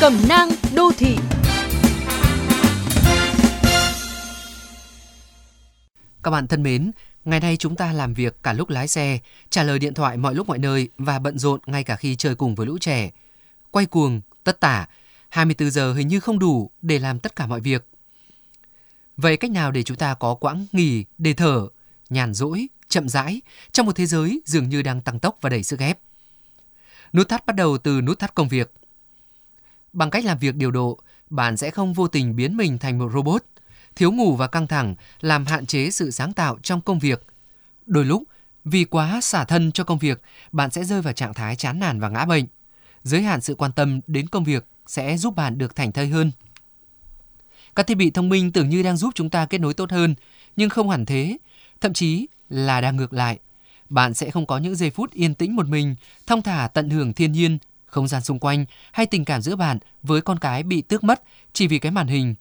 Cẩm nang đô thị Các bạn thân mến, ngày nay chúng ta làm việc cả lúc lái xe, trả lời điện thoại mọi lúc mọi nơi và bận rộn ngay cả khi chơi cùng với lũ trẻ. Quay cuồng, tất tả, 24 giờ hình như không đủ để làm tất cả mọi việc. Vậy cách nào để chúng ta có quãng nghỉ để thở, nhàn rỗi, chậm rãi trong một thế giới dường như đang tăng tốc và đầy sức ép? Nút thắt bắt đầu từ nút thắt công việc. Bằng cách làm việc điều độ, bạn sẽ không vô tình biến mình thành một robot. Thiếu ngủ và căng thẳng làm hạn chế sự sáng tạo trong công việc. Đôi lúc, vì quá xả thân cho công việc, bạn sẽ rơi vào trạng thái chán nản và ngã bệnh. Giới hạn sự quan tâm đến công việc sẽ giúp bạn được thành thơi hơn. Các thiết bị thông minh tưởng như đang giúp chúng ta kết nối tốt hơn, nhưng không hẳn thế, thậm chí là đang ngược lại. Bạn sẽ không có những giây phút yên tĩnh một mình, thong thả tận hưởng thiên nhiên, không gian xung quanh hay tình cảm giữa bạn với con cái bị tước mất chỉ vì cái màn hình.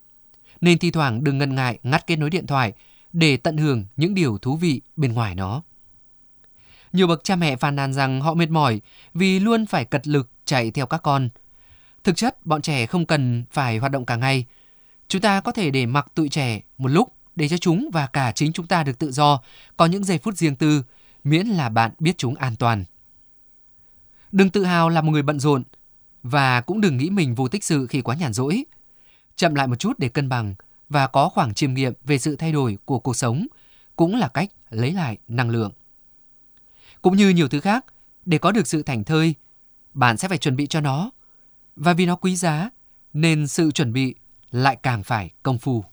Nên thi thoảng đừng ngần ngại ngắt kết nối điện thoại để tận hưởng những điều thú vị bên ngoài nó. Nhiều bậc cha mẹ phàn nàn rằng họ mệt mỏi vì luôn phải cật lực chạy theo các con. Thực chất, bọn trẻ không cần phải hoạt động cả ngày. Chúng ta có thể để mặc tụi trẻ một lúc để cho chúng và cả chính chúng ta được tự do, có những giây phút riêng tư, miễn là bạn biết chúng an toàn. Đừng tự hào là một người bận rộn và cũng đừng nghĩ mình vô tích sự khi quá nhàn rỗi. Chậm lại một chút để cân bằng và có khoảng chiêm nghiệm về sự thay đổi của cuộc sống cũng là cách lấy lại năng lượng. Cũng như nhiều thứ khác, để có được sự thành thơi, bạn sẽ phải chuẩn bị cho nó. Và vì nó quý giá, nên sự chuẩn bị lại càng phải công phu.